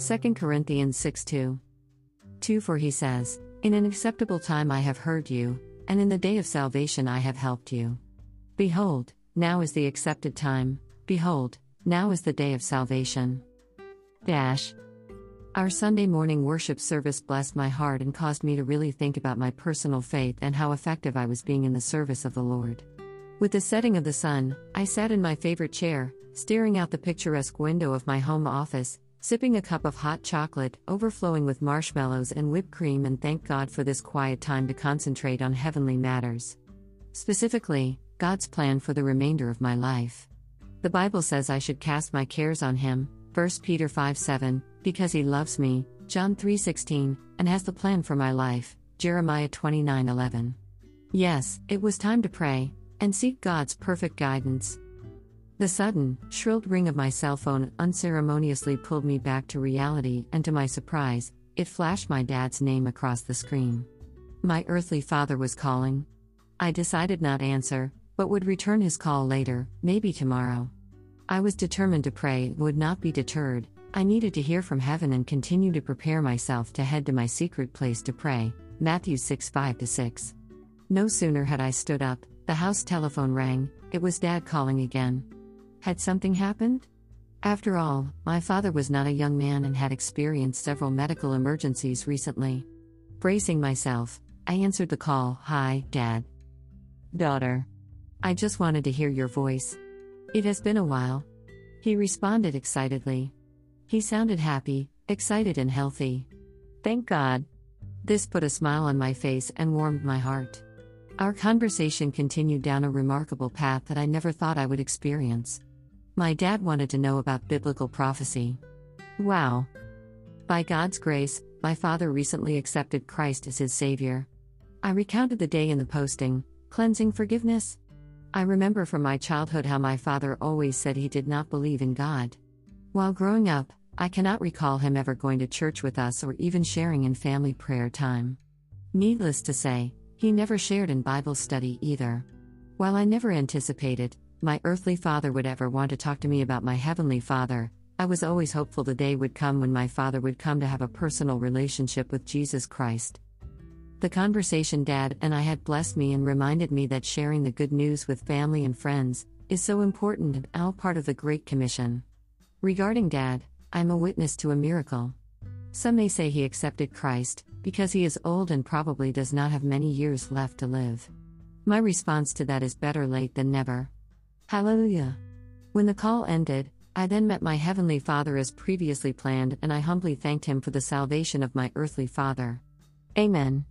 2 Corinthians 6 2. 2 For he says, In an acceptable time I have heard you, and in the day of salvation I have helped you. Behold, now is the accepted time, behold, now is the day of salvation. Dash. Our Sunday morning worship service blessed my heart and caused me to really think about my personal faith and how effective I was being in the service of the Lord. With the setting of the sun, I sat in my favorite chair, staring out the picturesque window of my home office, sipping a cup of hot chocolate, overflowing with marshmallows and whipped cream, and thank God for this quiet time to concentrate on heavenly matters. Specifically, God's plan for the remainder of my life. The Bible says I should cast my cares on Him, 1 Peter 5 7, because He loves me, John 3 16, and has the plan for my life, Jeremiah 29 11. Yes, it was time to pray, and seek God's perfect guidance. The sudden, shrilled ring of my cell phone unceremoniously pulled me back to reality, and to my surprise, it flashed my dad's name across the screen. My earthly father was calling. I decided not answer, but would return his call later, maybe tomorrow. I was determined to pray, and would not be deterred. I needed to hear from heaven and continue to prepare myself to head to my secret place to pray. Matthew 6 5 6. No sooner had I stood up, the house telephone rang, it was Dad calling again. Had something happened? After all, my father was not a young man and had experienced several medical emergencies recently. Bracing myself, I answered the call Hi, Dad. Daughter. I just wanted to hear your voice. It has been a while. He responded excitedly. He sounded happy, excited, and healthy. Thank God. This put a smile on my face and warmed my heart. Our conversation continued down a remarkable path that I never thought I would experience. My dad wanted to know about biblical prophecy. Wow. By God's grace, my father recently accepted Christ as his Savior. I recounted the day in the posting, Cleansing Forgiveness. I remember from my childhood how my father always said he did not believe in God. While growing up, I cannot recall him ever going to church with us or even sharing in family prayer time. Needless to say, he never shared in Bible study either. While I never anticipated my earthly father would ever want to talk to me about my heavenly father, I was always hopeful the day would come when my father would come to have a personal relationship with Jesus Christ. The conversation Dad and I had blessed me and reminded me that sharing the good news with family and friends is so important and all part of the Great Commission. Regarding Dad, I'm a witness to a miracle. Some may say he accepted Christ, because he is old and probably does not have many years left to live. My response to that is better late than never. Hallelujah. When the call ended, I then met my Heavenly Father as previously planned and I humbly thanked Him for the salvation of my earthly father. Amen.